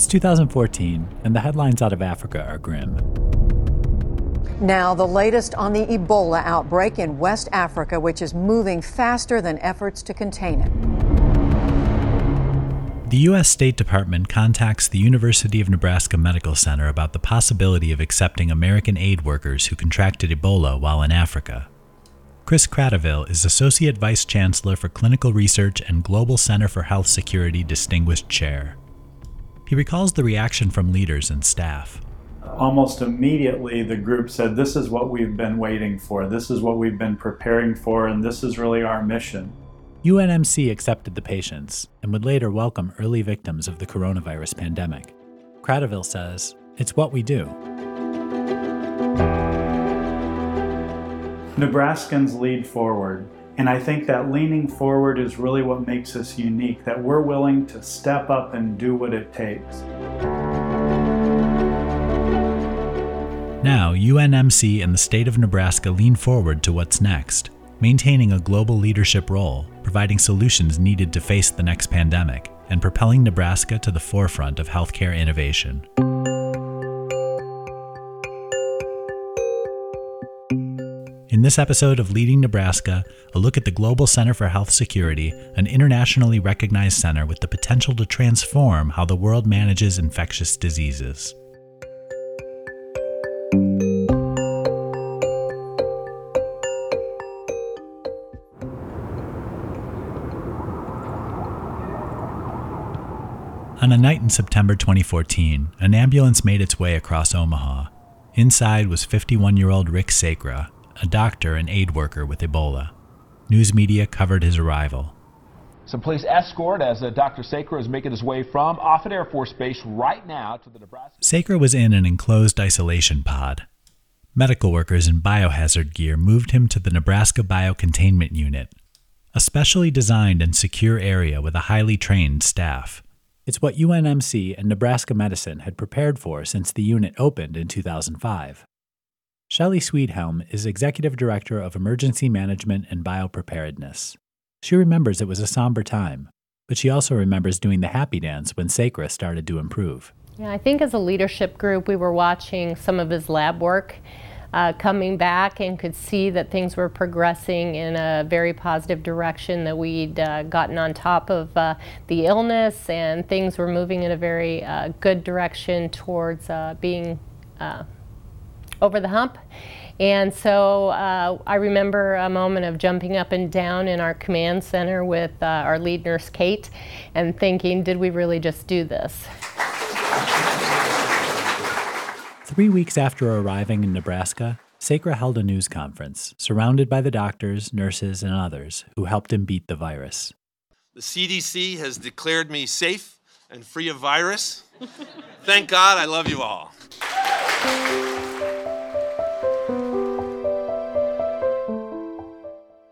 It's 2014, and the headlines out of Africa are grim. Now, the latest on the Ebola outbreak in West Africa, which is moving faster than efforts to contain it. The U.S. State Department contacts the University of Nebraska Medical Center about the possibility of accepting American aid workers who contracted Ebola while in Africa. Chris Kratochvil is Associate Vice Chancellor for Clinical Research and Global Center for Health Security Distinguished Chair. He recalls the reaction from leaders and staff almost immediately the group said, This is what we've been waiting for, this is what we've been preparing for, and this is really our mission. UNMC accepted the patients and would later welcome early victims of the coronavirus pandemic. Kratochvil says, It's what we do. Nebraskans lead forward. And I think that leaning forward is really what makes us unique, that we're willing to step up and do what it takes. Now, UNMC and the state of Nebraska lean forward to what's next, maintaining a global leadership role, providing solutions needed to face the next pandemic, and propelling Nebraska to the forefront of healthcare innovation. In this episode of Leading Nebraska, a look at the Global Center for Health Security, an internationally recognized center with the potential to transform how the world manages infectious diseases. On a night in September 2014, an ambulance made its way across Omaha. Inside was 51 year old Rick Sacra, a doctor and aid worker with Ebola. News media covered his arrival. Some police escort as uh, Dr. Sacra is making his way from Offutt Air Force Base right now to the Nebraska. Sacra was in an enclosed isolation pod. Medical workers in biohazard gear moved him to the Nebraska Biocontainment Unit, a specially designed and secure area with a highly trained staff. It's what UNMC and Nebraska Medicine had prepared for since the unit opened in 2005. Shelley Schwedhelm is Executive Director of Emergency Management and Biopreparedness. She remembers it was a somber time, but she also remembers doing the happy dance when Sacra started to improve. Yeah, I think as a leadership group, we were watching some of his lab work uh, coming back and could see that things were progressing in a very positive direction, that we'd uh, gotten on top of uh, the illness and things were moving in a very uh, good direction towards uh, being uh, over the hump. And so uh, I remember a moment of jumping up and down in our command center with uh, our lead nurse, Kate, and thinking, did we really just do this? Three weeks after arriving in Nebraska, Sacra held a news conference, surrounded by the doctors, nurses, and others who helped him beat the virus. The CDC has declared me safe and free of virus. Thank God I love you all.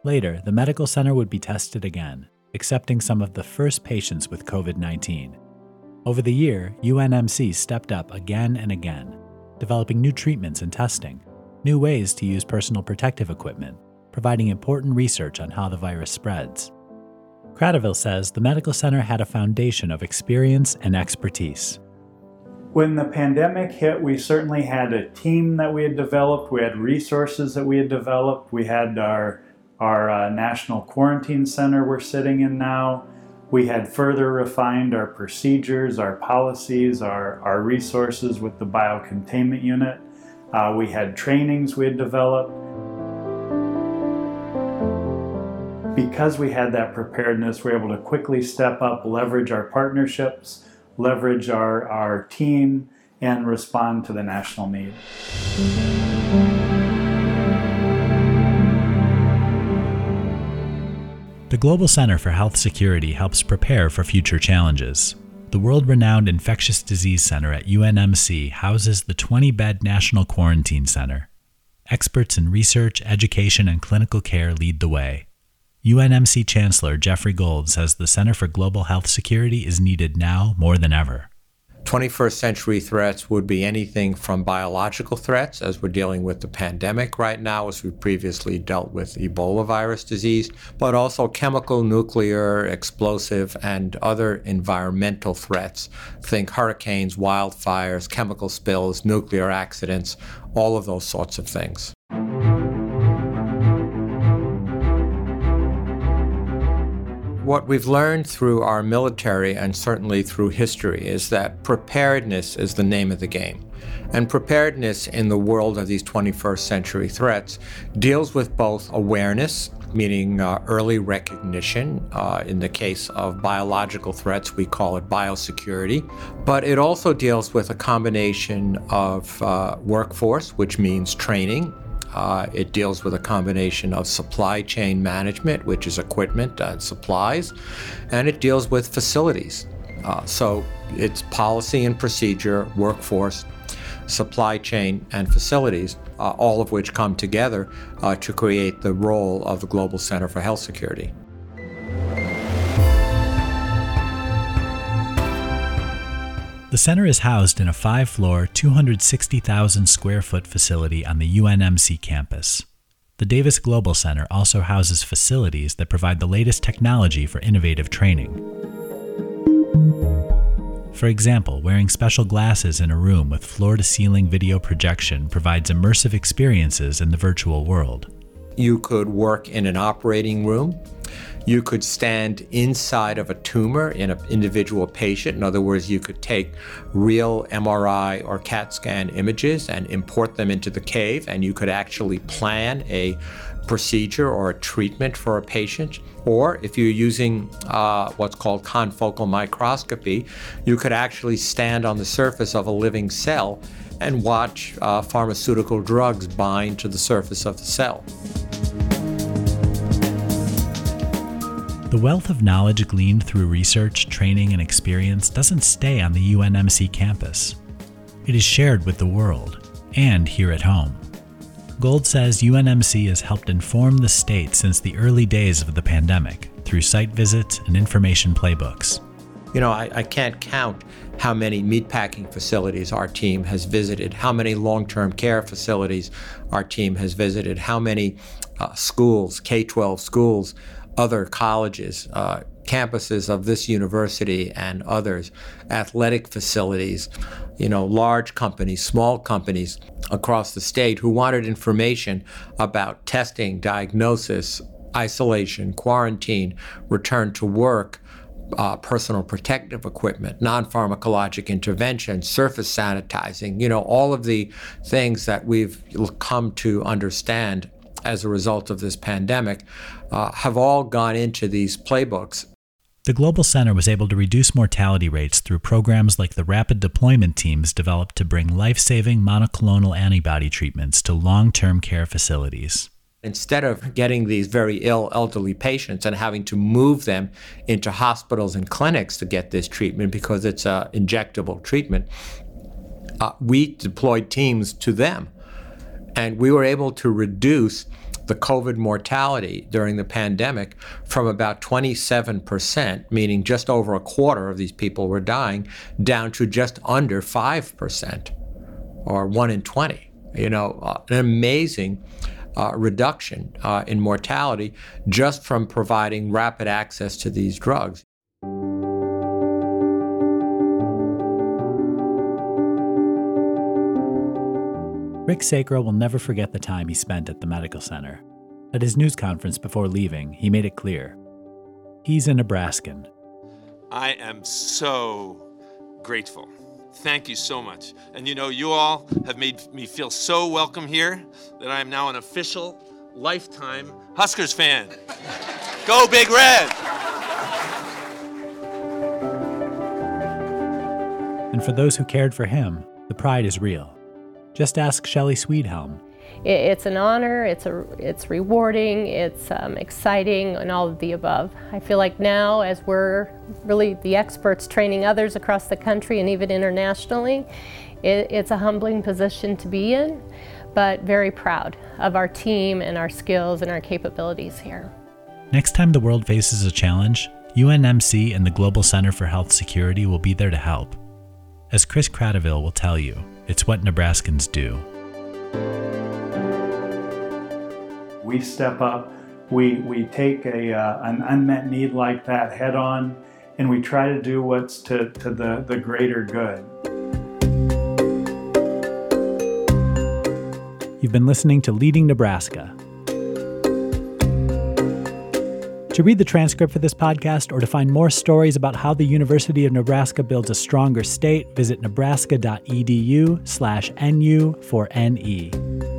Later, the medical center would be tested again, accepting some of the first patients with COVID 19. Over the year, UNMC stepped up again and again, developing new treatments and testing, new ways to use personal protective equipment, providing important research on how the virus spreads. Kratochvil says the medical center had a foundation of experience and expertise. When the pandemic hit, we certainly had a team that we had developed. We had resources that we had developed. We had our, our uh, national quarantine center we're sitting in now. We had further refined our procedures, our policies, our, our resources with the biocontainment unit. Uh, we had trainings we had developed. Because we had that preparedness, we were able to quickly step up, leverage our partnerships, leverage our, our team, and respond to the national need. The Global Center for Health Security helps prepare for future challenges. The world renowned Infectious Disease Center at UNMC houses the 20 bed National Quarantine Center. Experts in research, education, and clinical care lead the way. UNMC Chancellor Jeffrey Gold says the Center for Global Health Security is needed now more than ever. 21st century threats would be anything from biological threats, as we're dealing with the pandemic right now, as we previously dealt with Ebola virus disease, but also chemical, nuclear, explosive, and other environmental threats. Think hurricanes, wildfires, chemical spills, nuclear accidents, all of those sorts of things. What we've learned through our military and certainly through history is that preparedness is the name of the game. And preparedness in the world of these 21st century threats deals with both awareness, meaning uh, early recognition. Uh, in the case of biological threats, we call it biosecurity. But it also deals with a combination of uh, workforce, which means training, uh, it deals with a combination of supply chain management, which is equipment and supplies, and it deals with facilities. Uh, so it's policy and procedure, workforce, supply chain, and facilities, uh, all of which come together uh, to create the role of the Global Center for Health Security. The center is housed in a five floor, 260,000 square foot facility on the UNMC campus. The Davis Global Center also houses facilities that provide the latest technology for innovative training. For example, wearing special glasses in a room with floor to ceiling video projection provides immersive experiences in the virtual world. You could work in an operating room you could stand inside of a tumor in an individual patient. In other words, you could take real MRI or CAT scan images and import them into the cave, and you could actually plan a procedure or a treatment for a patient. Or if you're using uh, what's called confocal microscopy, you could actually stand on the surface of a living cell and watch uh, pharmaceutical drugs bind to the surface of the cell. The wealth of knowledge gleaned through research, training, and experience doesn't stay on the UNMC campus. It is shared with the world, and here at home. Gold says UNMC has helped inform the state since the early days of the pandemic through site visits and information playbooks. You know, I, I can't count how many meatpacking facilities our team has visited, how many long term care facilities our team has visited, how many uh, schools, K 12 schools, other colleges, uh, campuses of this university and others, athletic facilities, you know, large companies, small companies across the state who wanted information about testing, diagnosis, isolation, quarantine, return to work, uh, personal protective equipment, non pharmacologic intervention, surface sanitizing, you know, all of the things that we've come to understand as a result of this pandemic uh, have all gone into these playbooks. The Global Center was able to reduce mortality rates through programs like the rapid deployment teams developed to bring life saving monoclonal antibody treatments to long term care facilities. Instead of getting these very ill elderly patients and having to move them into hospitals and clinics to get this treatment because it's an injectable treatment, uh, we deployed teams to them and we were able to reduce the COVID mortality during the pandemic from about 27%, meaning just over a quarter of these people were dying, down to just under 5%, or 1 in 20. You know, uh, an amazing uh, reduction uh, in mortality just from providing rapid access to these drugs. Rick Sacra will never forget the time he spent at the medical center. At his news conference before leaving, he made it clear he's a Nebraskan. I am so grateful. Thank you so much. And you know, you all have made me feel so welcome here that I am now an official lifetime Huskers fan. Go Big Red! And for those who cared for him, the pride is real. Just ask Shelley Schwedhelm. It's an honor, it's, a, it's rewarding, it's um, exciting, and all of the above. I feel like now, as we're really the experts training others across the country and even internationally, it, it's a humbling position to be in, but very proud of our team and our skills and our capabilities here. Next time the world faces a challenge, UNMC and the Global Center for Health Security will be there to help. As Chris Kratochvil will tell you, it's what Nebraskans do. We step up, we, we take a, uh, an unmet need like that head on, and we try to do what's to, to the, the greater good. You've been listening to Leading Nebraska. To read the transcript for this podcast or to find more stories about how the University of Nebraska builds a stronger state, visit nebraska.edu slash NU for NE.